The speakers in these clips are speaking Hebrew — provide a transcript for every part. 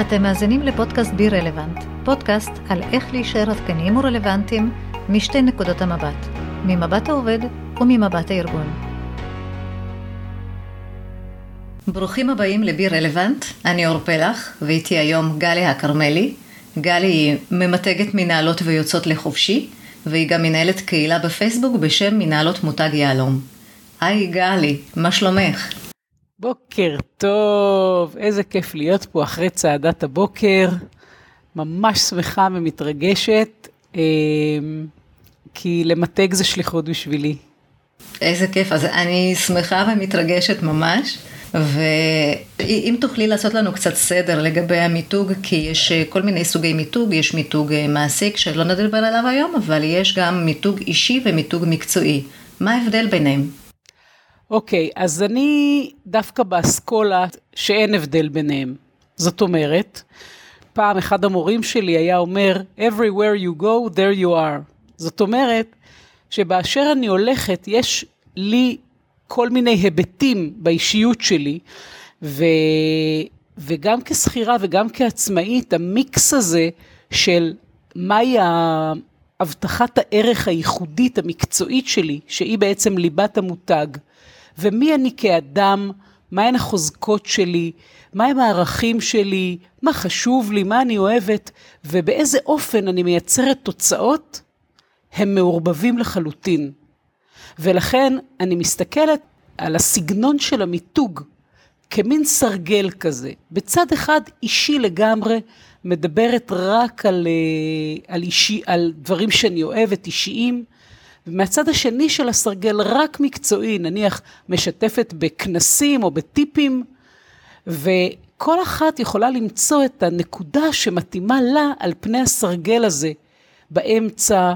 אתם מאזינים לפודקאסט בי רלוונט, פודקאסט על איך להישאר עדכניים ורלוונטיים משתי נקודות המבט, ממבט העובד וממבט הארגון. ברוכים הבאים לבי רלוונט, אני אור פלח, ואיתי היום גלי הכרמלי. גלי היא ממתגת מנהלות ויוצאות לחופשי, והיא גם מנהלת קהילה בפייסבוק בשם מנהלות מותג יהלום. היי גלי, מה שלומך? בוקר טוב, איזה כיף להיות פה אחרי צעדת הבוקר. ממש שמחה ומתרגשת, אמ, כי למתג זה שליחות בשבילי. איזה כיף, אז אני שמחה ומתרגשת ממש. ואם תוכלי לעשות לנו קצת סדר לגבי המיתוג, כי יש אה, כל מיני סוגי מיתוג, יש מיתוג אה, מעסיק שלא נדבר עליו היום, אבל יש גם מיתוג אישי ומיתוג מקצועי. מה ההבדל ביניהם? אוקיי, okay, אז אני דווקא באסכולה שאין הבדל ביניהם. זאת אומרת, פעם אחד המורים שלי היה אומר, everywhere you go, there you are. זאת אומרת, שבאשר אני הולכת, יש לי כל מיני היבטים באישיות שלי, ו, וגם כשכירה וגם כעצמאית, המיקס הזה של מהי הבטחת הערך הייחודית המקצועית שלי, שהיא בעצם ליבת המותג, ומי אני כאדם, מהן החוזקות שלי, מהם הערכים שלי, מה חשוב לי, מה אני אוהבת, ובאיזה אופן אני מייצרת תוצאות, הם מעורבבים לחלוטין. ולכן אני מסתכלת על הסגנון של המיתוג כמין סרגל כזה. בצד אחד אישי לגמרי, מדברת רק על, אה, על, אישי, על דברים שאני אוהבת, אישיים, ומהצד השני של הסרגל רק מקצועי, נניח משתפת בכנסים או בטיפים, וכל אחת יכולה למצוא את הנקודה שמתאימה לה על פני הסרגל הזה, באמצע,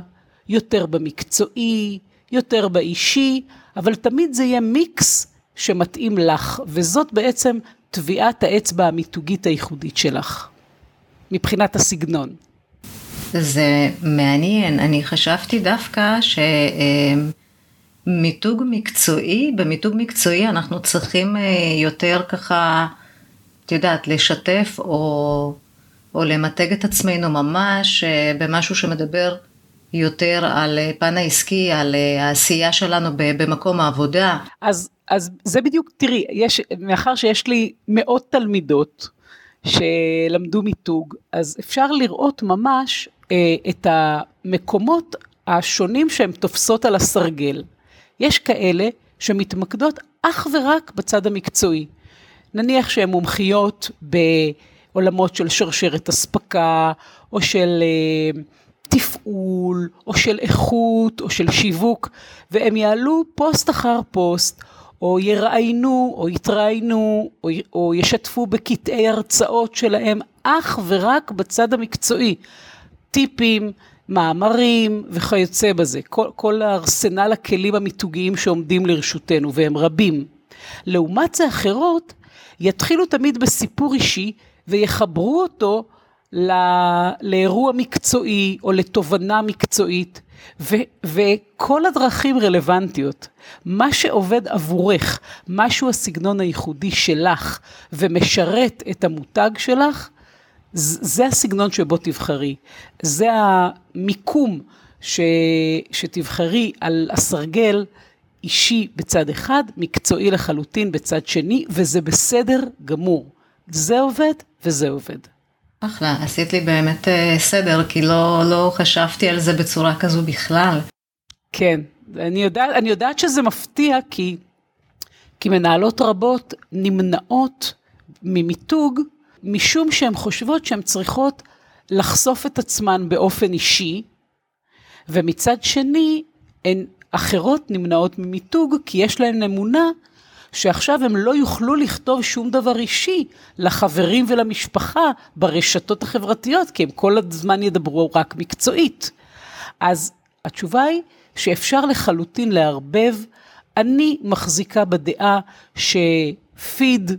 יותר במקצועי, יותר באישי, אבל תמיד זה יהיה מיקס שמתאים לך, וזאת בעצם טביעת האצבע המיתוגית הייחודית שלך, מבחינת הסגנון. זה מעניין, אני חשבתי דווקא שמיתוג מקצועי, במיתוג מקצועי אנחנו צריכים אה, יותר ככה, את יודעת, לשתף או, או למתג את עצמנו ממש אה, במשהו שמדבר יותר על אה, פן העסקי, על העשייה שלנו במקום העבודה. אז, אז זה בדיוק, תראי, יש, מאחר שיש לי מאות תלמידות שלמדו מיתוג, אז אפשר לראות ממש את המקומות השונים שהן תופסות על הסרגל. יש כאלה שמתמקדות אך ורק בצד המקצועי. נניח שהן מומחיות בעולמות של שרשרת אספקה, או של אה, תפעול, או של איכות, או של שיווק, והם יעלו פוסט אחר פוסט, או יראיינו, או יתראיינו, או, או ישתפו בקטעי הרצאות שלהם, אך ורק בצד המקצועי. טיפים, מאמרים וכיוצא בזה. כל, כל הארסנל הכלים המיתוגיים שעומדים לרשותנו, והם רבים. לעומת זה אחרות, יתחילו תמיד בסיפור אישי ויחברו אותו לא, לאירוע מקצועי או לתובנה מקצועית, ו, וכל הדרכים רלוונטיות. מה שעובד עבורך, משהו הסגנון הייחודי שלך ומשרת את המותג שלך, זה הסגנון שבו תבחרי. זה המיקום ש, שתבחרי על הסרגל. אישי בצד אחד, מקצועי לחלוטין בצד שני, וזה בסדר גמור. זה עובד וזה עובד. אחלה, עשית לי באמת uh, סדר, כי לא, לא חשבתי על זה בצורה כזו בכלל. כן, אני יודעת, אני יודעת שזה מפתיע, כי, כי מנהלות רבות נמנעות ממיתוג, משום שהן חושבות שהן צריכות לחשוף את עצמן באופן אישי, ומצד שני, הן אחרות נמנעות ממיתוג, כי יש להן אמונה שעכשיו הם לא יוכלו לכתוב שום דבר אישי לחברים ולמשפחה ברשתות החברתיות, כי הם כל הזמן ידברו רק מקצועית. אז התשובה היא שאפשר לחלוטין לערבב. אני מחזיקה בדעה שפיד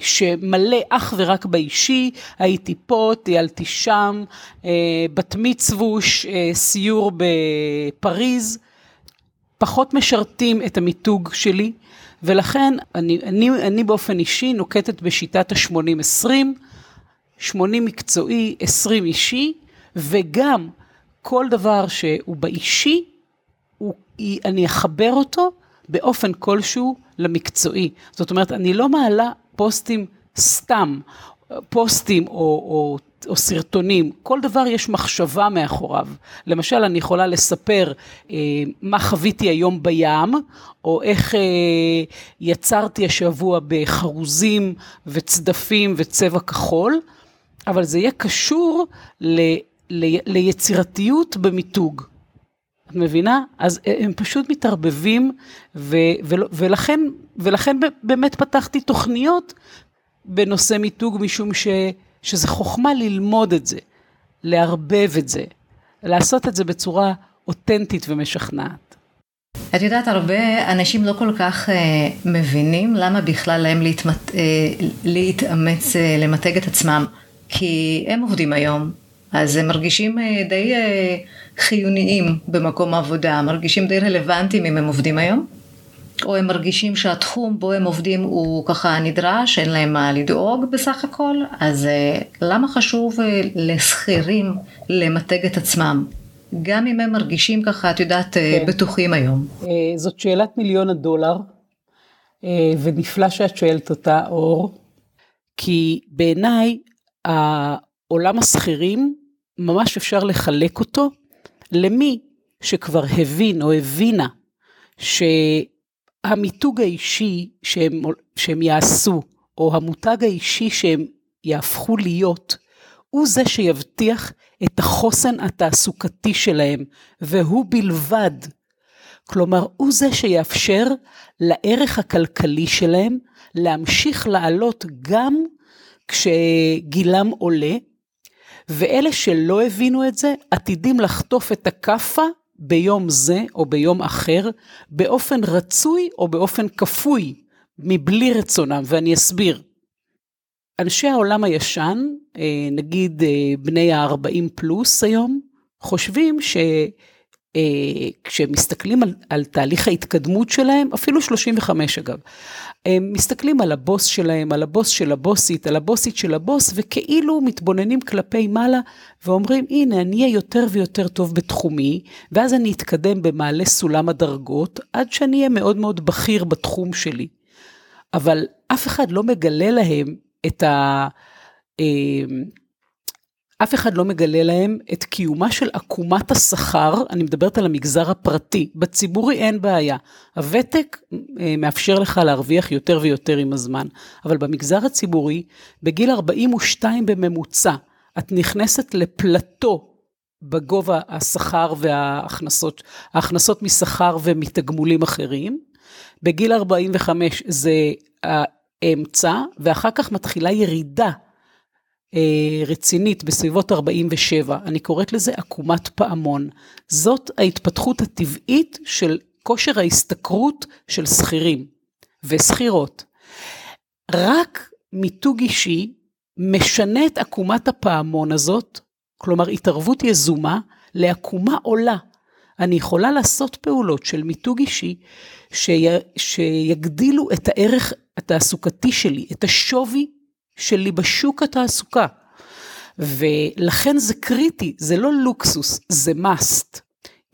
שמלא אך ורק באישי, הייתי פה, טיילתי שם, אה, בת מצווש, אה, סיור בפריז, פחות משרתים את המיתוג שלי. ולכן אני, אני, אני באופן אישי נוקטת בשיטת ה-80-20, 80 מקצועי, 20 אישי, וגם כל דבר שהוא באישי, הוא, אני אחבר אותו באופן כלשהו למקצועי. זאת אומרת, אני לא מעלה פוסטים סתם, פוסטים או, או, או סרטונים, כל דבר יש מחשבה מאחוריו. למשל, אני יכולה לספר אה, מה חוויתי היום בים, או איך אה, יצרתי השבוע בחרוזים וצדפים וצבע כחול, אבל זה יהיה קשור ל, ל, ליצירתיות במיתוג. את מבינה? אז אה, הם פשוט מתערבבים, ו, ו, ולכן, ולכן באמת פתחתי תוכניות בנושא מיתוג, משום ש, שזה חוכמה ללמוד את זה, לערבב את זה, לעשות את זה בצורה אותנטית ומשכנעת. את יודעת, הרבה אנשים לא כל כך uh, מבינים למה בכלל להם להתמת, uh, להתאמץ uh, למתג את עצמם, כי הם עובדים היום, אז הם מרגישים uh, די uh, חיוניים במקום העבודה, מרגישים די רלוונטיים אם הם עובדים היום. או הם מרגישים שהתחום בו הם עובדים הוא ככה נדרש, אין להם מה לדאוג בסך הכל, אז אה, למה חשוב אה, לשכירים למתג את עצמם? גם אם הם מרגישים ככה, את יודעת, אה, כן. בטוחים היום. זאת שאלת מיליון הדולר, ונפלא שאת שואלת אותה, אור, כי בעיניי העולם השכירים, ממש אפשר לחלק אותו למי שכבר הבין או הבינה ש... המיתוג האישי שהם, שהם יעשו, או המותג האישי שהם יהפכו להיות, הוא זה שיבטיח את החוסן התעסוקתי שלהם, והוא בלבד. כלומר, הוא זה שיאפשר לערך הכלכלי שלהם להמשיך לעלות גם כשגילם עולה, ואלה שלא הבינו את זה, עתידים לחטוף את הכאפה ביום זה או ביום אחר, באופן רצוי או באופן כפוי, מבלי רצונם, ואני אסביר. אנשי העולם הישן, אה, נגיד אה, בני ה-40 פלוס היום, חושבים ש... אה, כשהם מסתכלים על, על תהליך ההתקדמות שלהם, אפילו 35 אגב, הם מסתכלים על הבוס שלהם, על הבוס של הבוסית, על הבוסית של הבוס, וכאילו מתבוננים כלפי מעלה ואומרים, הנה, אני אהיה יותר ויותר טוב בתחומי, ואז אני אתקדם במעלה סולם הדרגות, עד שאני אהיה מאוד מאוד בכיר בתחום שלי. אבל אף אחד לא מגלה להם את ה... אה, אף אחד לא מגלה להם את קיומה של עקומת השכר, אני מדברת על המגזר הפרטי, בציבורי אין בעיה. הוותק אה, מאפשר לך להרוויח יותר ויותר עם הזמן, אבל במגזר הציבורי, בגיל 42 בממוצע, את נכנסת לפלטו בגובה השכר וההכנסות, ההכנסות משכר ומתגמולים אחרים. בגיל 45 זה האמצע, ואחר כך מתחילה ירידה אה, רצינית בסביבות 47, אני קוראת לזה עקומת פעמון. זאת ההתפתחות הטבעית של כושר ההשתכרות של שכירים ושכירות. רק מיתוג אישי משנה את עקומת הפעמון הזאת, כלומר התערבות יזומה, לעקומה עולה. אני יכולה לעשות פעולות של מיתוג אישי שי, שיגדילו את הערך התעסוקתי שלי, את השווי שלי בשוק התעסוקה. ולכן זה קריטי, זה לא לוקסוס, זה must.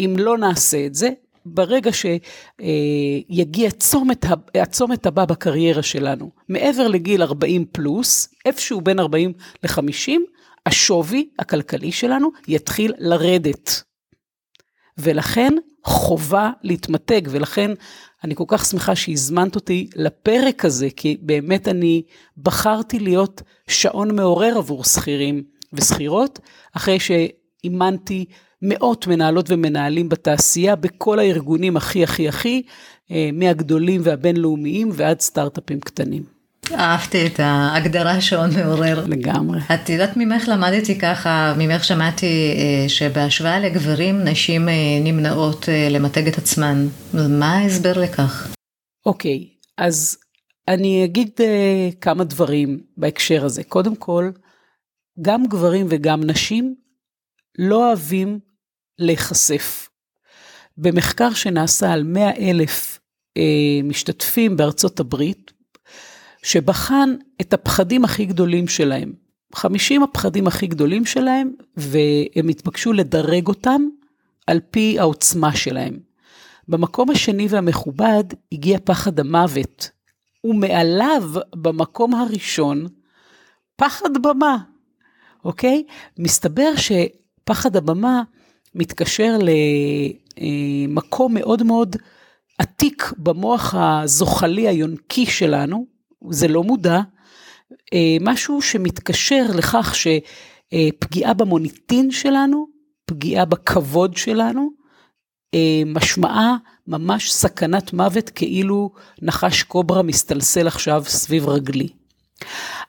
אם לא נעשה את זה, ברגע שיגיע צומת, הצומת הבא בקריירה שלנו, מעבר לגיל 40 פלוס, איפשהו בין 40 ל-50, השווי הכלכלי שלנו יתחיל לרדת. ולכן חובה להתמתג, ולכן אני כל כך שמחה שהזמנת אותי לפרק הזה, כי באמת אני בחרתי להיות שעון מעורר עבור שכירים ושכירות, אחרי שאימנתי מאות מנהלות ומנהלים בתעשייה, בכל הארגונים הכי הכי הכי, אה, מהגדולים והבינלאומיים ועד סטארט-אפים קטנים. אהבתי את ההגדרה שעון מעורר. לגמרי. את יודעת ממך למדתי ככה, ממך שמעתי אה, שבהשוואה לגברים נשים אה, נמנעות אה, למתג את עצמן. מה ההסבר לכך? אוקיי, אז אני אגיד כמה דברים בהקשר הזה. קודם כל, גם גברים וגם נשים לא אוהבים להיחשף. במחקר שנעשה על 100 אלף משתתפים בארצות הברית, שבחן את הפחדים הכי גדולים שלהם. 50 הפחדים הכי גדולים שלהם, והם התבקשו לדרג אותם על פי העוצמה שלהם. במקום השני והמכובד הגיע פחד המוות, ומעליו במקום הראשון פחד במה, אוקיי? מסתבר שפחד הבמה מתקשר למקום מאוד מאוד עתיק במוח הזוחלי היונקי שלנו, זה לא מודע, משהו שמתקשר לכך שפגיעה במוניטין שלנו, פגיעה בכבוד שלנו, משמעה ממש סכנת מוות כאילו נחש קוברה מסתלסל עכשיו סביב רגלי.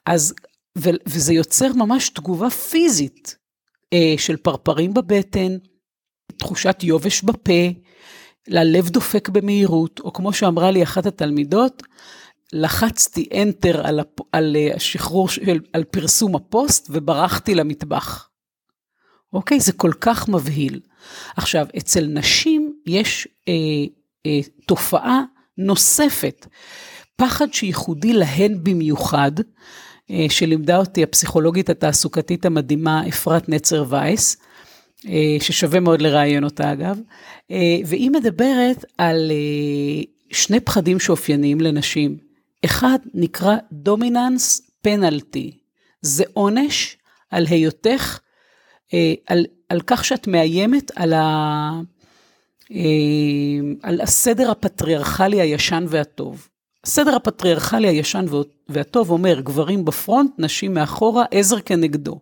אז, ו, וזה יוצר ממש תגובה פיזית אה, של פרפרים בבטן, תחושת יובש בפה, ללב דופק במהירות, או כמו שאמרה לי אחת התלמידות, לחצתי enter על, הפ, על השחרור של, על פרסום הפוסט וברחתי למטבח. אוקיי? זה כל כך מבהיל. עכשיו, אצל נשים יש אה, אה, תופעה נוספת, פחד שייחודי להן במיוחד, אה, שלימדה אותי הפסיכולוגית התעסוקתית המדהימה אפרת נצר וייס, אה, ששווה מאוד לראיין אותה אגב, אה, והיא מדברת על אה, שני פחדים שאופייניים לנשים. אחד נקרא דומיננס פנלטי, זה עונש על היותך אה, על, על כך שאת מאיימת על, ה, אה, על הסדר הפטריארכלי הישן והטוב. הסדר הפטריארכלי הישן והטוב אומר, גברים בפרונט, נשים מאחורה, עזר כנגדו.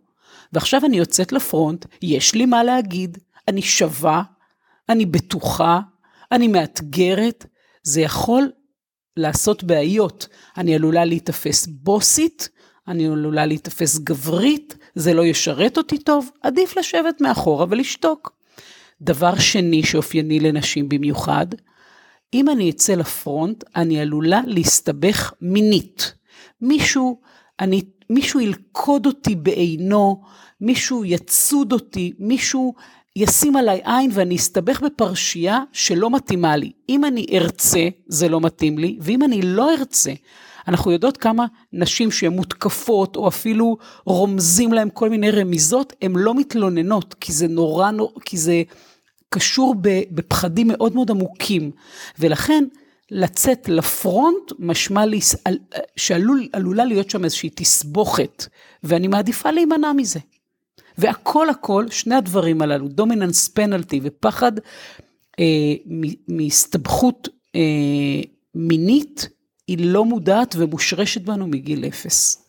ועכשיו אני יוצאת לפרונט, יש לי מה להגיד, אני שווה, אני בטוחה, אני מאתגרת, זה יכול לעשות בעיות. אני עלולה להיתפס בוסית, אני עלולה להיתפס גברית, זה לא ישרת אותי טוב, עדיף לשבת מאחורה ולשתוק. דבר שני שאופייני לנשים במיוחד, אם אני אצא לפרונט, אני עלולה להסתבך מינית. מישהו, אני, מישהו ילכוד אותי בעינו, מישהו יצוד אותי, מישהו ישים עליי עין ואני אסתבך בפרשייה שלא מתאימה לי. אם אני ארצה, זה לא מתאים לי, ואם אני לא ארצה, אנחנו יודעות כמה נשים שהן מותקפות, או אפילו רומזים להן כל מיני רמיזות, הן לא מתלוננות, כי זה נורא, כי זה קשור בפחדים מאוד מאוד עמוקים. ולכן, לצאת לפרונט משמע לי, שעלולה להיות שם איזושהי תסבוכת, ואני מעדיפה להימנע מזה. והכל הכל, שני הדברים הללו, דומיננס פנלטי ופחד אה, מהסתבכות אה, מינית, היא לא מודעת ומושרשת בנו מגיל אפס.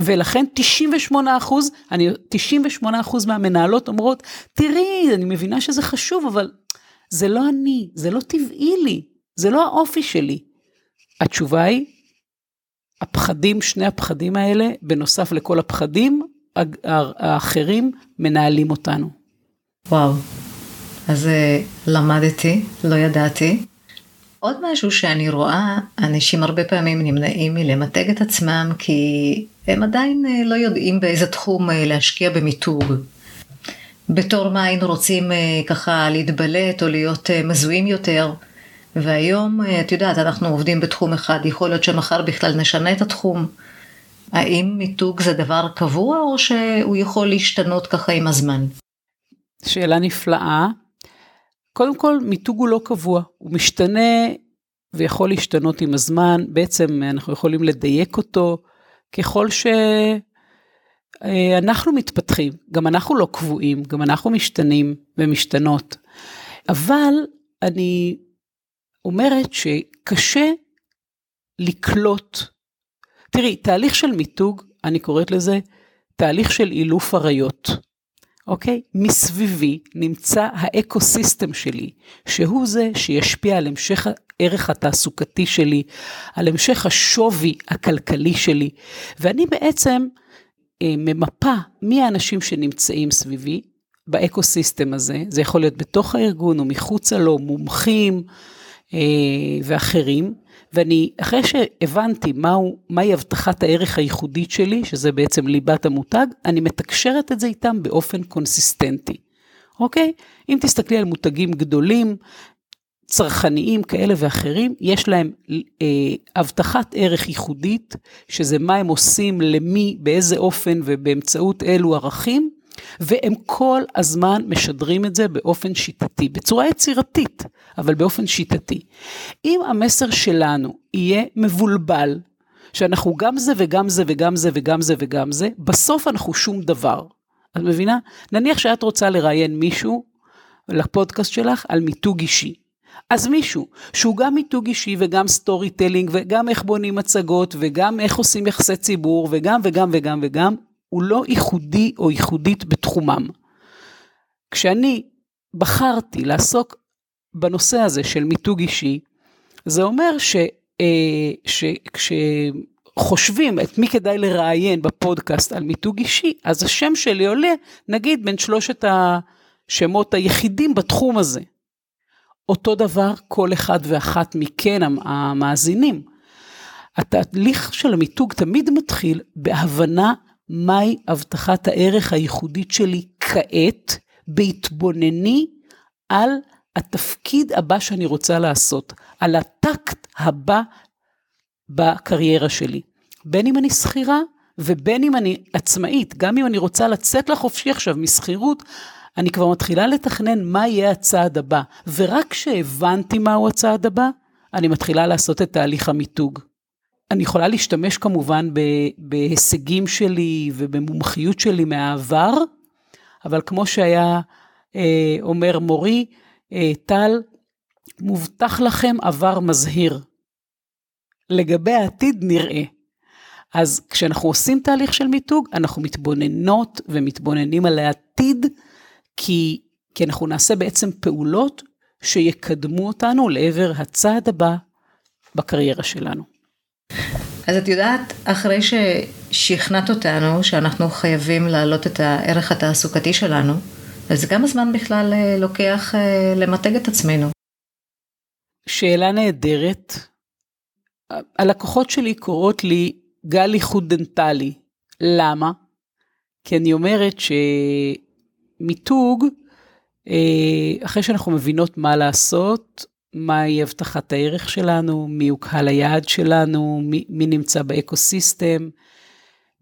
ולכן 98 אחוז, אני, 98 אחוז מהמנהלות אומרות, תראי, אני מבינה שזה חשוב, אבל זה לא אני, זה לא טבעי לי, זה לא האופי שלי. התשובה היא, הפחדים, שני הפחדים האלה, בנוסף לכל הפחדים, האחרים מנהלים אותנו. וואו, אז אה, למדתי, לא ידעתי. עוד משהו שאני רואה, אנשים הרבה פעמים נמנעים מלמתג את עצמם כי הם עדיין אה, לא יודעים באיזה תחום אה, להשקיע במיתוג. בתור מה היינו רוצים ככה להתבלט או להיות מזוהים יותר. והיום, את יודעת, אנחנו עובדים בתחום אחד, יכול להיות שמחר בכלל נשנה את התחום. האם מיתוג זה דבר קבוע או שהוא יכול להשתנות ככה עם הזמן? שאלה נפלאה. קודם כל, מיתוג הוא לא קבוע, הוא משתנה ויכול להשתנות עם הזמן, בעצם אנחנו יכולים לדייק אותו ככל שאנחנו מתפתחים, גם אנחנו לא קבועים, גם אנחנו משתנים ומשתנות. אבל אני אומרת שקשה לקלוט, תראי, תהליך של מיתוג, אני קוראת לזה תהליך של אילוף עריות. אוקיי? מסביבי נמצא האקו-סיסטם שלי, שהוא זה שישפיע על המשך הערך התעסוקתי שלי, על המשך השווי הכלכלי שלי, ואני בעצם אה, ממפה מי האנשים שנמצאים סביבי ב ecosystem הזה, זה יכול להיות בתוך הארגון או מחוצה לו, מומחים אה, ואחרים, ואני, אחרי שהבנתי מהו, מהי הבטחת הערך הייחודית שלי, שזה בעצם ליבת המותג, אני מתקשרת את זה איתם באופן קונסיסטנטי, אוקיי? אם תסתכלי על מותגים גדולים, צרכניים כאלה ואחרים, יש להם אה, הבטחת ערך ייחודית, שזה מה הם עושים, למי, באיזה אופן ובאמצעות אילו ערכים, והם כל הזמן משדרים את זה באופן שיטתי, בצורה יצירתית, אבל באופן שיטתי. אם המסר שלנו יהיה מבולבל, שאנחנו גם זה וגם זה וגם זה וגם זה וגם זה, בסוף אנחנו שום דבר. את מבינה? נניח שאת רוצה לראיין מישהו לפודקאסט שלך על מיתוג אישי. אז מישהו שהוא גם מיתוג אישי וגם storytelling וגם איך בונים מצגות וגם איך עושים יחסי ציבור וגם וגם וגם וגם, הוא לא ייחודי או ייחודית בתחומם. כשאני בחרתי לעסוק בנושא הזה של מיתוג אישי, זה אומר ש, אה, שכשחושבים את מי כדאי לראיין בפודקאסט על מיתוג אישי, אז השם שלי עולה, נגיד, בין שלושת השמות היחידים בתחום הזה. אותו דבר כל אחד ואחת מכן המאזינים. התהליך של המיתוג תמיד מתחיל בהבנה מהי הבטחת הערך הייחודית שלי כעת, בהתבונני על התפקיד הבא שאני רוצה לעשות, על הטקט הבא בקריירה שלי. בין אם אני שכירה ובין אם אני עצמאית, גם אם אני רוצה לצאת לחופשי עכשיו משכירות, אני כבר מתחילה לתכנן מה יהיה הצעד הבא, ורק כשהבנתי מהו הצעד הבא, אני מתחילה לעשות את תהליך המיתוג. אני יכולה להשתמש כמובן בהישגים שלי ובמומחיות שלי מהעבר, אבל כמו שהיה אה, אומר מורי, אה, טל, מובטח לכם עבר מזהיר. לגבי העתיד נראה. אז כשאנחנו עושים תהליך של מיתוג, אנחנו מתבוננות ומתבוננים על העתיד, כי, כי אנחנו נעשה בעצם פעולות שיקדמו אותנו לעבר הצעד הבא בקריירה שלנו. אז את יודעת, אחרי ששכנעת אותנו שאנחנו חייבים להעלות את הערך התעסוקתי שלנו, אז כמה זמן בכלל אה, לוקח אה, למתג את עצמנו? שאלה נהדרת. הלקוחות שלי קוראות לי גל איחוד דנטלי. למה? כי אני אומרת שמיתוג, אה, אחרי שאנחנו מבינות מה לעשות, מהי הבטחת הערך שלנו, מי הוא קהל היעד שלנו, מי, מי נמצא ב ecosystem,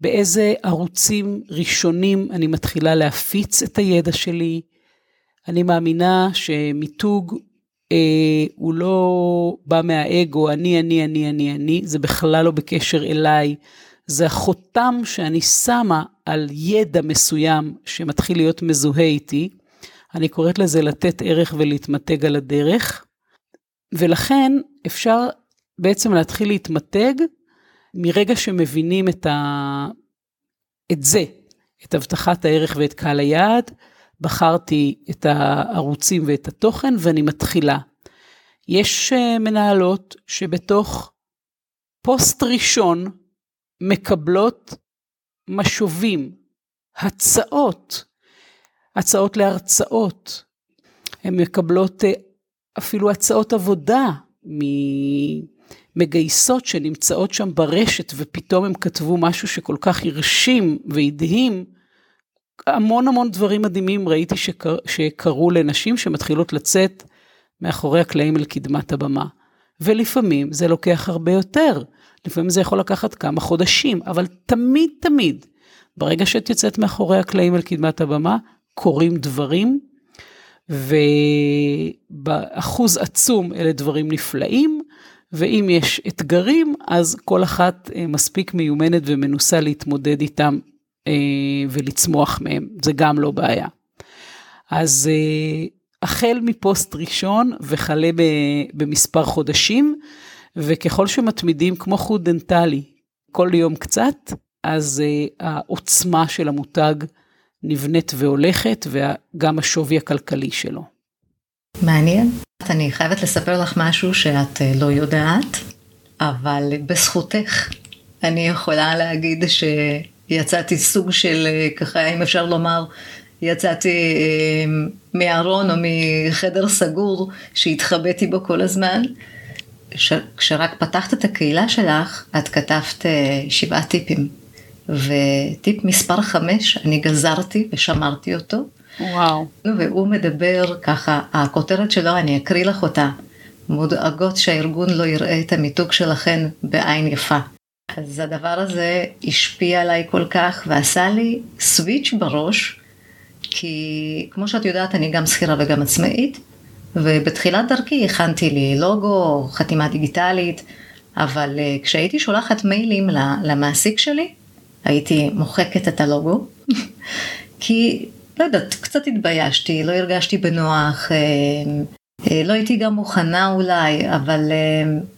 באיזה ערוצים ראשונים אני מתחילה להפיץ את הידע שלי. אני מאמינה שמיתוג אה, הוא לא בא מהאגו, אני, אני, אני, אני, אני, זה בכלל לא בקשר אליי. זה החותם שאני שמה על ידע מסוים שמתחיל להיות מזוהה איתי. אני קוראת לזה לתת ערך ולהתמתג על הדרך. ולכן אפשר בעצם להתחיל להתמתג מרגע שמבינים את, ה... את זה, את הבטחת הערך ואת קהל היעד, בחרתי את הערוצים ואת התוכן ואני מתחילה. יש אה, מנהלות שבתוך פוסט ראשון מקבלות משובים, הצעות, הצעות להרצאות, הן מקבלות אה, אפילו הצעות עבודה ממגייסות שנמצאות שם ברשת ופתאום הם כתבו משהו שכל כך הרשים והדהים. המון המון דברים מדהימים ראיתי שקר, שקרו לנשים שמתחילות לצאת מאחורי הקלעים אל קדמת הבמה. ולפעמים זה לוקח הרבה יותר, לפעמים זה יכול לקחת כמה חודשים, אבל תמיד תמיד, ברגע שאת יוצאת מאחורי הקלעים אל קדמת הבמה, קורים דברים ובאחוז עצום אלה דברים נפלאים, ואם יש אתגרים, אז כל אחת אה, מספיק מיומנת ומנוסה להתמודד איתם אה, ולצמוח מהם, זה גם לא בעיה. אז אה, החל מפוסט ראשון וכלה במספר חודשים, וככל שמתמידים כמו חוט דנטלי כל יום קצת, אז העוצמה של המותג נבנית והולכת, וגם השווי הכלכלי שלו. מעניין. אני חייבת לספר לך משהו שאת אה, לא יודעת, אבל בזכותך אני יכולה להגיד שיצאתי סוג של, אה, ככה, אם אפשר לומר, יצאתי אה, מארון או מחדר סגור שהתחבאתי בו כל הזמן. כשרק פתחת את הקהילה שלך, את כתבת שבעה טיפים. וטיפ מספר חמש, אני גזרתי ושמרתי אותו. וואו. והוא מדבר ככה, הכותרת שלו, אני אקריא לך אותה. מודאגות שהארגון לא יראה את המיתוג שלכן בעין יפה. אז הדבר הזה השפיע עליי כל כך ועשה לי סוויץ' בראש, כי כמו שאת יודעת אני גם שכירה וגם עצמאית, ובתחילת דרכי הכנתי לי לוגו, חתימה דיגיטלית, אבל אה, כשהייתי שולחת מיילים למעסיק שלי, הייתי מוחקת את הלוגו, כי לא יודעת, קצת התביישתי, לא הרגשתי בנוח, אה, אה, לא הייתי גם מוכנה אולי, אבל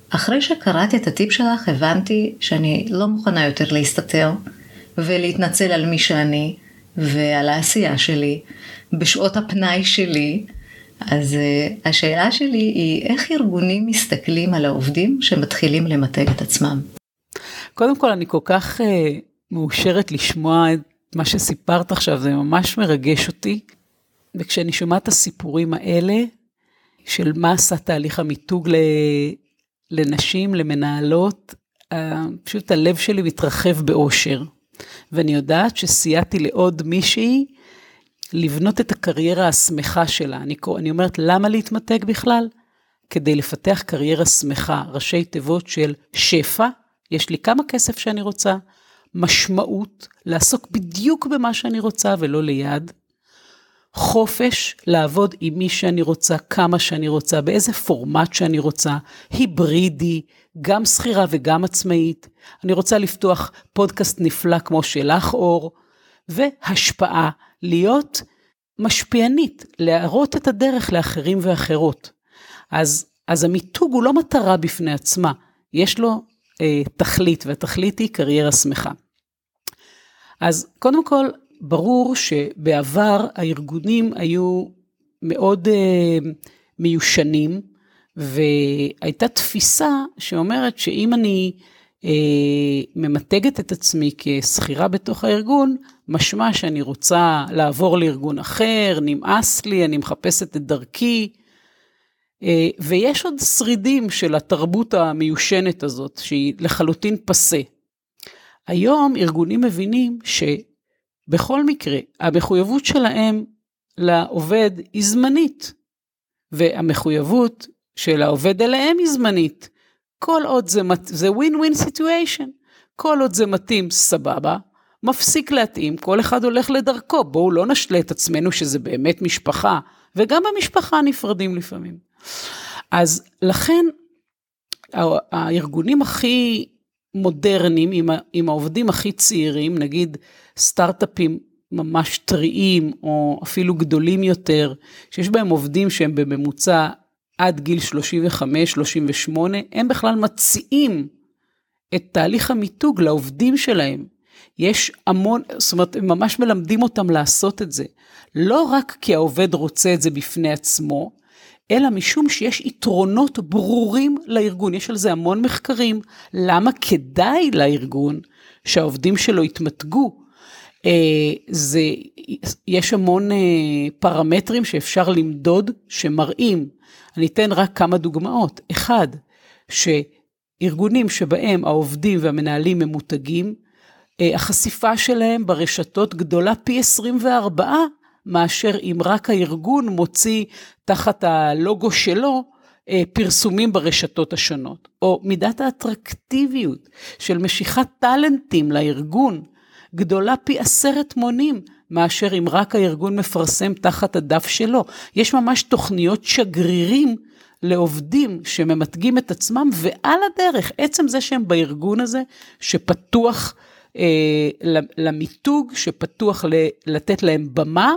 אחרי שקראתי את הטיפ שלך הבנתי שאני לא מוכנה יותר להסתתר ולהתנצל על מי שאני ועל העשייה שלי בשעות הפנאי שלי. אז uh, השאלה שלי היא איך ארגונים מסתכלים על העובדים שמתחילים למתג את עצמם? קודם כל אני כל כך uh, מאושרת לשמוע את מה שסיפרת עכשיו, זה ממש מרגש אותי. וכשאני שומעת את הסיפורים האלה, של מה עשה תהליך המיתוג לנשים, למנהלות, פשוט הלב שלי מתרחב באושר. ואני יודעת שסייעתי לעוד מישהי לבנות את הקריירה השמחה שלה. אני, אני אומרת, למה להתמתג בכלל? כדי לפתח קריירה שמחה, ראשי תיבות של שפע, יש לי כמה כסף שאני רוצה, משמעות, לעסוק בדיוק במה שאני רוצה ולא ליד, חופש לעבוד עם מי שאני רוצה, כמה שאני רוצה, באיזה פורמט שאני רוצה, היברידי, גם שכירה וגם עצמאית. אני רוצה לפתוח פודקאסט נפלא כמו שלך אור, והשפעה, להיות משפיענית, להראות את הדרך לאחרים ואחרות. אז, אז המיתוג הוא לא מטרה בפני עצמה, יש לו אה, תכלית, והתכלית היא קריירה שמחה. אז קודם כל, ברור שבעבר הארגונים היו מאוד uh, מיושנים, והייתה תפיסה שאומרת שאם אני uh, ממתגת את עצמי כשכירה בתוך הארגון, משמע שאני רוצה לעבור לארגון אחר, נמאס לי, אני מחפשת את דרכי. Uh, ויש עוד שרידים של התרבות המיושנת הזאת, שהיא לחלוטין פסה. היום ארגונים מבינים ש... בכל מקרה, המחויבות שלהם לעובד היא זמנית, והמחויבות של העובד אליהם היא זמנית. כל עוד זה, זה win-win situation, כל עוד זה מתאים, סבבה, מפסיק להתאים, כל אחד הולך לדרכו, בואו לא נשלה את עצמנו שזה באמת משפחה, וגם במשפחה נפרדים לפעמים. אז לכן, הארגונים הכי מודרניים, עם, עם העובדים הכי צעירים, נגיד סטארט-אפים ממש טריים, או אפילו גדולים יותר, שיש בהם עובדים שהם בממוצע עד גיל 35-38, הם בכלל מציעים את תהליך המיתוג לעובדים שלהם. יש המון, זאת אומרת, הם ממש מלמדים אותם לעשות את זה. לא רק כי העובד רוצה את זה בפני עצמו, אלא משום שיש יתרונות ברורים לארגון. יש על זה המון מחקרים. למה כדאי לארגון שהעובדים שלו יתמתגו? אה, זה, יש המון אה, פרמטרים שאפשר למדוד שמראים. אני אתן רק כמה דוגמאות. אחד, שארגונים שבהם העובדים והמנהלים ממותגים, אה, החשיפה שלהם ברשתות גדולה פי 24 מאשר אם רק הארגון מוציא תחת הלוגו שלו פרסומים ברשתות השונות. או מידת האטרקטיביות של משיכת טאלנטים לארגון. גדולה פי עשרת מונים מאשר אם רק הארגון מפרסם תחת הדף שלו. יש ממש תוכניות שגרירים לעובדים שממתגים את עצמם, ועל הדרך, עצם זה שהם בארגון הזה, שפתוח אה, למיתוג, שפתוח ל, לתת להם במה,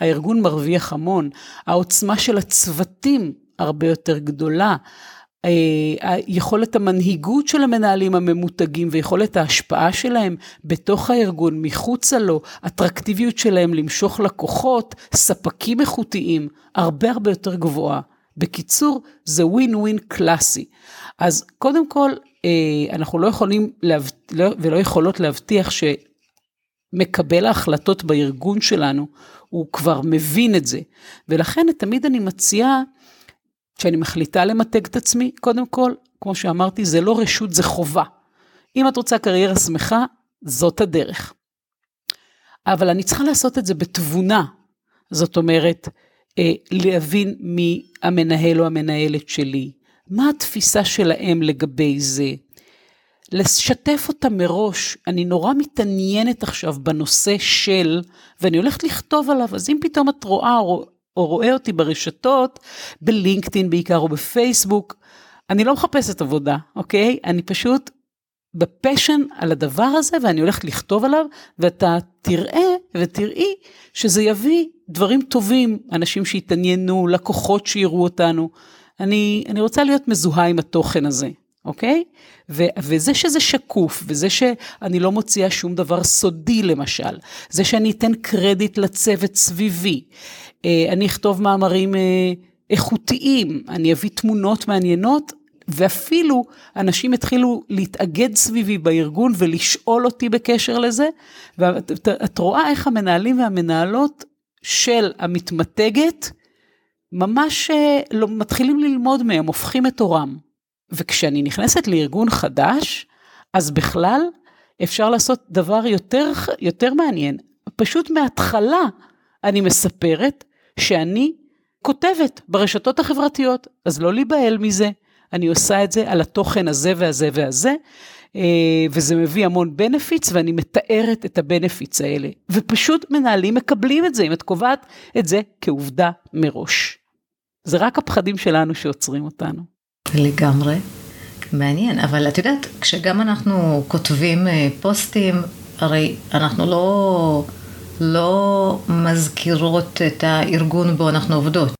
הארגון מרוויח המון. העוצמה של הצוותים הרבה יותר גדולה. אה, יכולת המנהיגות של המנהלים הממותגים ויכולת ההשפעה שלהם בתוך הארגון, מחוצה לו, אטרקטיביות שלהם למשוך לקוחות, ספקים איכותיים, הרבה הרבה יותר גבוהה. בקיצור, זה ווין ווין קלאסי. אז קודם כל, אה, אנחנו לא יכולים להב... לא, ולא יכולות להבטיח שמקבל ההחלטות בארגון שלנו, הוא כבר מבין את זה. ולכן תמיד אני מציעה, כשאני מחליטה למתג את עצמי, קודם כל, כמו שאמרתי, זה לא רשות, זה חובה. אם את רוצה קריירה שמחה, זאת הדרך. אבל אני צריכה לעשות את זה בתבונה. זאת אומרת, אה, להבין מי המנהל או המנהלת שלי, מה התפיסה שלהם לגבי זה? לשתף אותה מראש, אני נורא מתעניינת עכשיו בנושא של, ואני הולכת לכתוב עליו, אז אם פתאום את רואה או, או רואה אותי ברשתות, בלינקדאין בעיקר או בפייסבוק, אני לא מחפשת עבודה, אוקיי? אני פשוט בפשן על הדבר הזה ואני הולכת לכתוב עליו ואתה תראה ותראי שזה יביא דברים טובים, אנשים שיתעניינו, לקוחות שיראו אותנו. אני, אני רוצה להיות מזוהה עם התוכן הזה, אוקיי? ו, וזה שזה שקוף, וזה שאני לא מוציאה שום דבר סודי למשל, זה שאני אתן קרדיט לצוות סביבי, אה, אני אכתוב מאמרים אה, איכותיים, אני אביא תמונות מעניינות, ואפילו אנשים התחילו להתאגד סביבי בארגון ולשאול אותי בקשר לזה, ואת רואה איך המנהלים והמנהלות של המתמתגת, ממש אה, לא, מתחילים ללמוד מהם, הופכים את עורם. וכשאני נכנסת לארגון חדש, אז בכלל אפשר לעשות דבר יותר, יותר מעניין. פשוט מההתחלה אני מספרת שאני כותבת ברשתות החברתיות, אז לא להיבהל מזה. אני עושה את זה על התוכן הזה והזה והזה, אה, וזה מביא המון בנפיץ, ואני מתארת את הבנפיץ האלה. ופשוט מנהלים מקבלים את זה, אם את קובעת את זה כעובדה מראש. זה רק הפחדים שלנו שעוצרים אותנו. לגמרי. מעניין, אבל את יודעת, כשגם אנחנו כותבים אה, פוסטים, הרי אנחנו לא, לא מזכירות את הארגון בו אנחנו עובדות.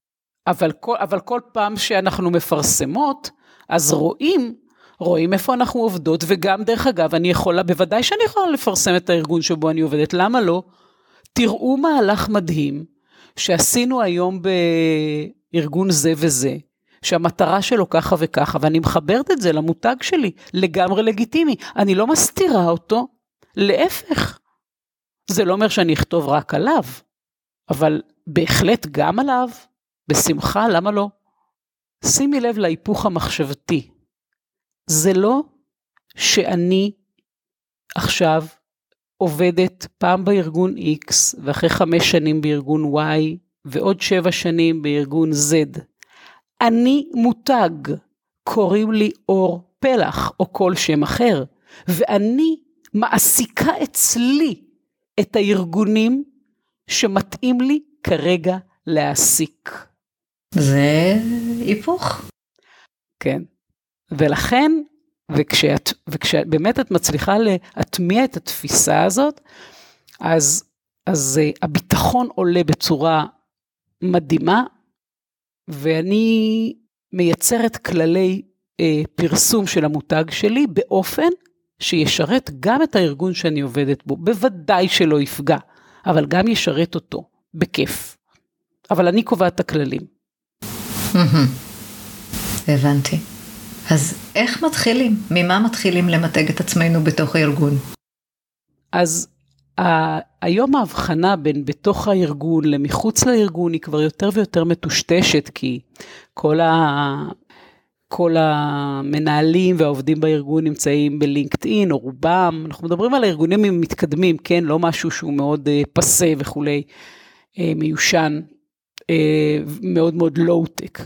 אבל כל, אבל כל פעם שאנחנו מפרסמות, אז רואים, רואים איפה אנחנו עובדות, וגם דרך אגב, אני יכולה, בוודאי שאני יכולה לפרסם את הארגון שבו אני עובדת, למה לא? תראו מהלך מדהים שעשינו היום בארגון זה וזה, שהמטרה שלו ככה וככה, ואני מחברת את זה למותג שלי, לגמרי לגיטימי. אני לא מסתירה אותו, להפך. זה לא אומר שאני אכתוב רק עליו, אבל בהחלט גם עליו, בשמחה, למה לא? שימי לב להיפוך המחשבתי. זה לא שאני עכשיו עובדת פעם בארגון X ואחרי חמש שנים בארגון Y ועוד שבע שנים בארגון Z. אני מותג, קוראים לי אור פלח או כל שם אחר, ואני מעסיקה אצלי את הארגונים שמתאים לי כרגע להעסיק. זה היפוך. כן. ולכן, וכשאת, וכשבאמת את מצליחה להטמיע את התפיסה הזאת, אז, אז uh, הביטחון עולה בצורה מדהימה, ואני מייצרת כללי uh, פרסום של המותג שלי באופן שישרת גם את הארגון שאני עובדת בו, בוודאי שלא יפגע, אבל גם ישרת אותו, בכיף. אבל אני קובעת את הכללים. הבנתי. אז איך מתחילים? ממה מתחילים למתג את עצמנו בתוך הארגון? אז היום ההבחנה בין בתוך הארגון למחוץ לארגון היא כבר יותר ויותר מטושטשת, כי כל, ה- כל המנהלים והעובדים בארגון נמצאים בלינקדאין, או רובם, אנחנו מדברים על הארגונים המתקדמים, כן? לא משהו שהוא מאוד uh, פסה וכולי, uh, מיושן. אה, מאוד מאוד לואו-טק.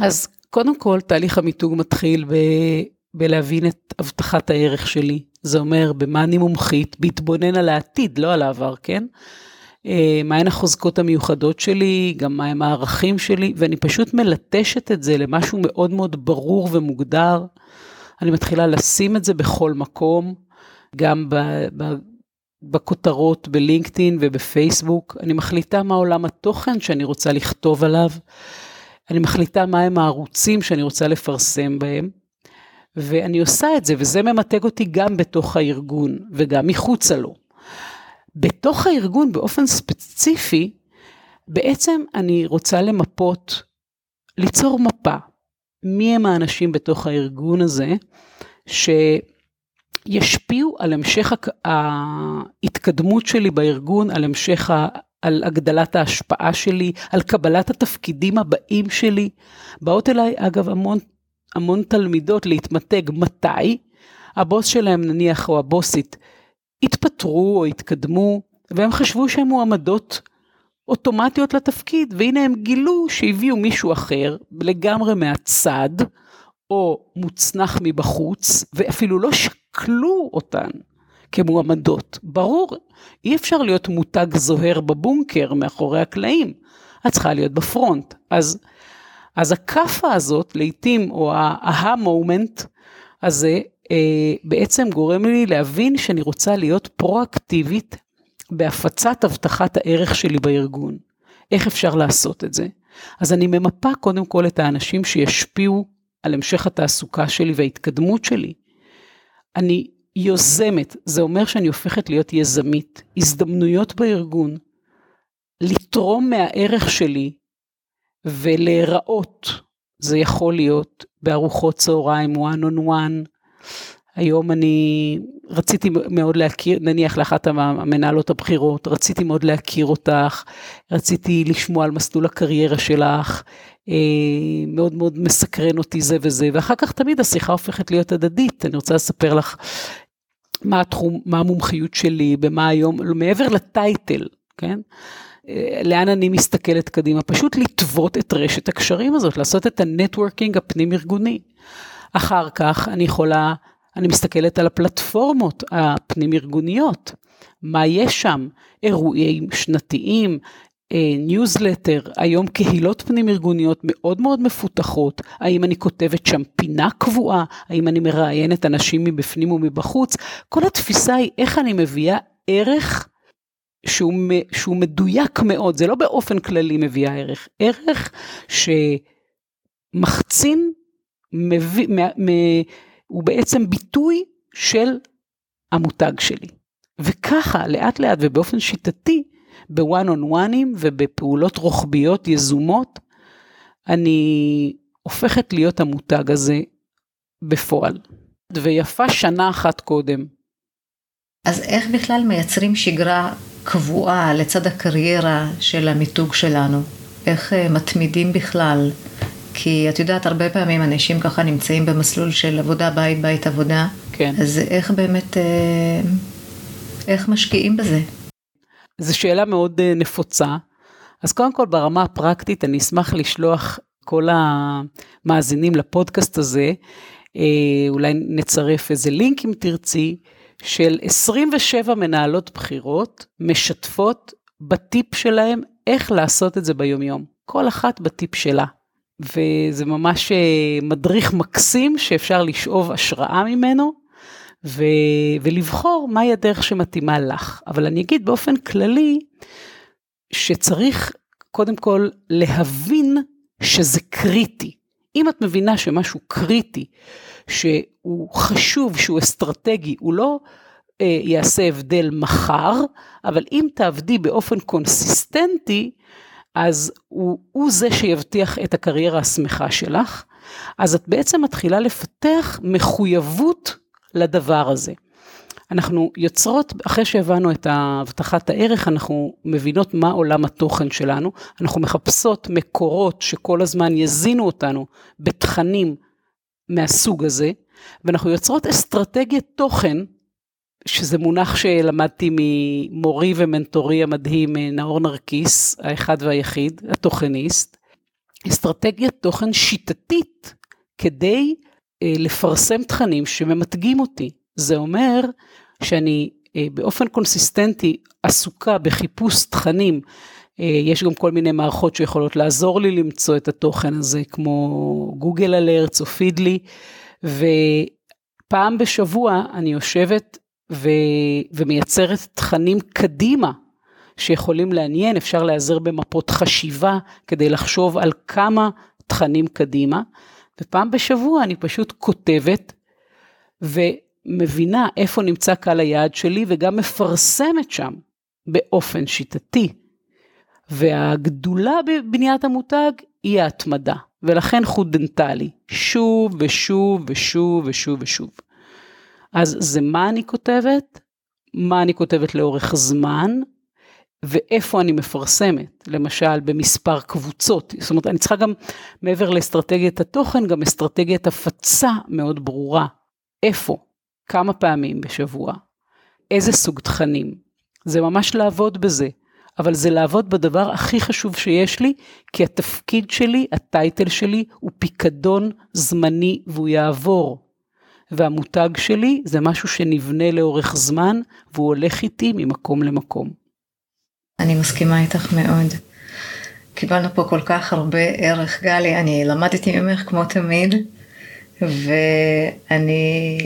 אז קודם כל, תהליך המיתוג מתחיל בלהבין את הבטחת הערך שלי. זה אומר, במה אני מומחית, בהתבונן על העתיד, לא על העבר, כן? אה, מהן החוזקות המיוחדות שלי, גם מהם הערכים שלי, ואני פשוט מלטשת את זה למשהו מאוד מאוד ברור ומוגדר. אני מתחילה לשים את זה בכל מקום, גם ב, ב, בכותרות בלינקדאין ובפייסבוק, אני מחליטה מה עולם התוכן שאני רוצה לכתוב עליו, אני מחליטה מהם הערוצים שאני רוצה לפרסם בהם, ואני עושה את זה, וזה ממתג אותי גם בתוך הארגון וגם מחוצה לו. בתוך הארגון באופן ספציפי, בעצם אני רוצה למפות, ליצור מפה, מי הם האנשים בתוך הארגון הזה, ש... ישפיעו על המשך ההתקדמות שלי בארגון, על המשך, ה, על הגדלת ההשפעה שלי, על קבלת התפקידים הבאים שלי. באות אליי, אגב, המון, המון תלמידות להתמתג מתי הבוס שלהם נניח, או הבוסית, התפטרו או התקדמו, והם חשבו שהן מועמדות אוטומטיות לתפקיד, והנה הם גילו שהביאו מישהו אחר לגמרי מהצד, או מוצנח מבחוץ, ואפילו לא שקלו אותן כמועמדות. ברור, אי אפשר להיות מותג זוהר בבונקר מאחורי הקלעים, את צריכה להיות בפרונט. אז, אז הכאפה הזאת, לעתים, או ההה מומנט הזה, אה, בעצם גורם לי להבין שאני רוצה להיות פרואקטיבית בהפצת הבטחת הערך שלי בארגון. איך אפשר לעשות את זה? אז אני ממפה קודם כל את האנשים שישפיעו על המשך התעסוקה שלי וההתקדמות שלי. אני יוזמת, זה אומר שאני הופכת להיות יזמית, הזדמנויות בארגון, לתרום מהערך שלי ולהיראות, זה יכול להיות בארוחות צהריים, one on one, היום אני רציתי מאוד להכיר, נניח לאחת המנהלות הבכירות, רציתי מאוד להכיר אותך, רציתי לשמוע על מסלול הקריירה שלך, אה, מאוד מאוד מסקרן אותי זה וזה, ואחר כך תמיד השיחה הופכת להיות הדדית, אני רוצה לספר לך מה התחום, מה המומחיות שלי, במה היום, מעבר לטייטל, כן? לאן אני מסתכלת קדימה, פשוט לטוות את רשת הקשרים הזאת, לעשות את ה networking הפנים ארגוני. אחר כך אני יכולה אני מסתכלת על הפלטפורמות הפנים-ארגוניות, מה יש שם, אירועים שנתיים, ניוזלטר, אה, היום קהילות פנים-ארגוניות מאוד מאוד מפותחות, האם אני כותבת שם פינה קבועה, האם אני מראיינת אנשים מבפנים ומבחוץ, כל התפיסה היא איך אני מביאה ערך שהוא, שהוא מדויק מאוד, זה לא באופן כללי מביאה ערך, ערך שמחצין, מביא, הוא בעצם ביטוי של המותג שלי. וככה, לאט לאט ובאופן שיטתי, בוואן און וואנים ובפעולות רוחביות יזומות, אני הופכת להיות המותג הזה בפועל. ויפה שנה אחת קודם. אז איך בכלל מייצרים שגרה קבועה לצד הקריירה של המיתוג שלנו? איך אה, מתמידים בכלל? כי את יודעת, הרבה פעמים אנשים ככה נמצאים במסלול של עבודה בית, בית עבודה. כן. אז איך באמת, אה, איך משקיעים בזה? זו שאלה מאוד אה, נפוצה. אז קודם כל, ברמה הפרקטית, אני אשמח לשלוח כל המאזינים לפודקאסט הזה, אולי נצרף איזה לינק אם תרצי, של 27 מנהלות בחירות משתפות בטיפ שלהם איך לעשות את זה ביומיום. כל אחת בטיפ שלה. וזה ממש אה, מדריך מקסים שאפשר לשאוב השראה ממנו ו... ולבחור מהי הדרך שמתאימה לך. אבל אני אגיד באופן כללי שצריך קודם כל להבין שזה קריטי. אם את מבינה שמשהו קריטי, שהוא חשוב, שהוא אסטרטגי, הוא לא אה, יעשה הבדל מחר, אבל אם תעבדי באופן קונסיסטנטי, אז הוא, הוא זה שיבטיח את הקריירה השמחה שלך, אז את בעצם מתחילה לפתח מחויבות לדבר הזה. אנחנו יוצרות, אחרי שהבנו את הבטחת הערך, אנחנו מבינות מה עולם התוכן שלנו, אנחנו מחפשות מקורות שכל הזמן יזינו אותנו בתכנים מהסוג הזה, ואנחנו יוצרות אסטרטגיית תוכן שזה מונח שלמדתי ממורי ומנטורי המדהים אה, נאור נרקיס, האחד והיחיד, התוכניסט, אסטרטגיית תוכן שיטתית כדי אה, לפרסם תכנים שממתגים אותי. זה אומר שאני אה, באופן קונסיסטנטי עסוקה בחיפוש תכנים, אה, יש גם כל מיני מערכות שיכולות לעזור לי למצוא את התוכן הזה, כמו גוגל אלרטס או פידלי, ופעם בשבוע אני יושבת ו, ומייצרת תכנים קדימה שיכולים לעניין, אפשר להיעזר במפות חשיבה כדי לחשוב על כמה תכנים קדימה, ופעם בשבוע אני פשוט כותבת ומבינה איפה נמצא קהל היעד שלי וגם מפרסמת שם באופן שיטתי. והגדולה בבניית המותג היא ההתמדה, ולכן חוט דנטלי, שוב ושוב ושוב ושוב ושוב. אז זה מה אני כותבת, מה אני כותבת לאורך זמן, ואיפה אני מפרסמת, למשל במספר קבוצות. זאת אומרת, אני צריכה גם, מעבר לאסטרטגיית התוכן, גם אסטרטגיית הפצה מאוד ברורה. איפה, כמה פעמים בשבוע, איזה סוג תכנים. זה ממש לעבוד בזה. אבל זה לעבוד בדבר הכי חשוב שיש לי, כי התפקיד שלי, הטייטל שלי, הוא פיקדון זמני והוא יעבור. והמותג שלי זה משהו שנבנה לאורך זמן, והוא הולך איתי ממקום למקום. אני מסכימה איתך מאוד. קיבלנו פה כל כך הרבה ערך, גלי, אני למדתי ממך כמו תמיד, ואני,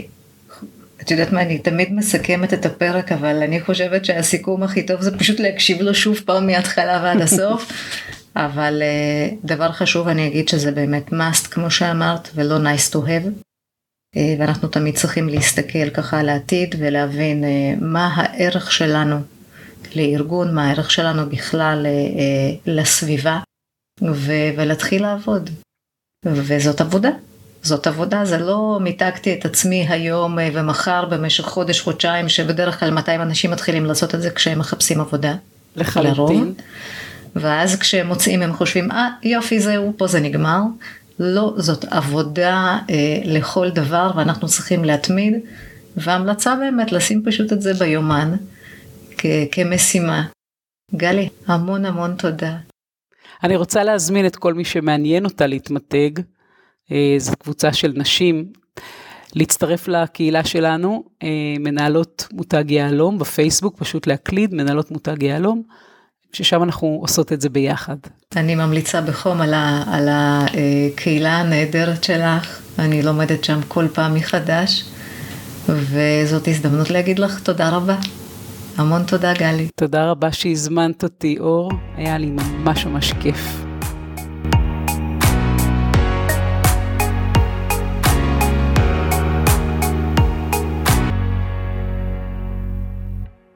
את יודעת מה, אני תמיד מסכמת את הפרק, אבל אני חושבת שהסיכום הכי טוב זה פשוט להקשיב לו שוב פעם מההתחלה ועד הסוף. אבל uh, דבר חשוב אני אגיד שזה באמת must כמו שאמרת ולא nice to have. Uh, ואנחנו תמיד צריכים להסתכל ככה על העתיד ולהבין uh, מה הערך שלנו לארגון, מה הערך שלנו בכלל לסביבה ו- ולהתחיל לעבוד. וזאת עבודה. זאת עבודה, זה לא מיתגתי את עצמי היום אה, ומחר במשך חודש, חודשיים, שבדרך כלל 200 אנשים מתחילים לעשות את זה כשהם מחפשים עבודה. לחלוטין. ואז כשהם מוצאים הם חושבים, אה יופי זהו, פה זה נגמר. לא, זאת עבודה אה, לכל דבר ואנחנו צריכים להתמיד. וההמלצה באמת לשים פשוט את זה ביומן כ- כמשימה. גלי, המון המון תודה. אני רוצה להזמין את כל מי שמעניין אותה להתמתג. אה, זו קבוצה של נשים, להצטרף לקהילה שלנו, אה, מנהלות מותג יהלום בפייסבוק, פשוט להקליד מנהלות מותג יהלום, ששם אנחנו עושות את זה ביחד. אני ממליצה בחום על, ה, על הקהילה הנהדרת שלך, אני לומדת שם כל פעם מחדש, וזאת הזדמנות להגיד לך תודה רבה. המון תודה גלי. תודה רבה שהזמנת אותי אור, היה לי ממש ממש כיף.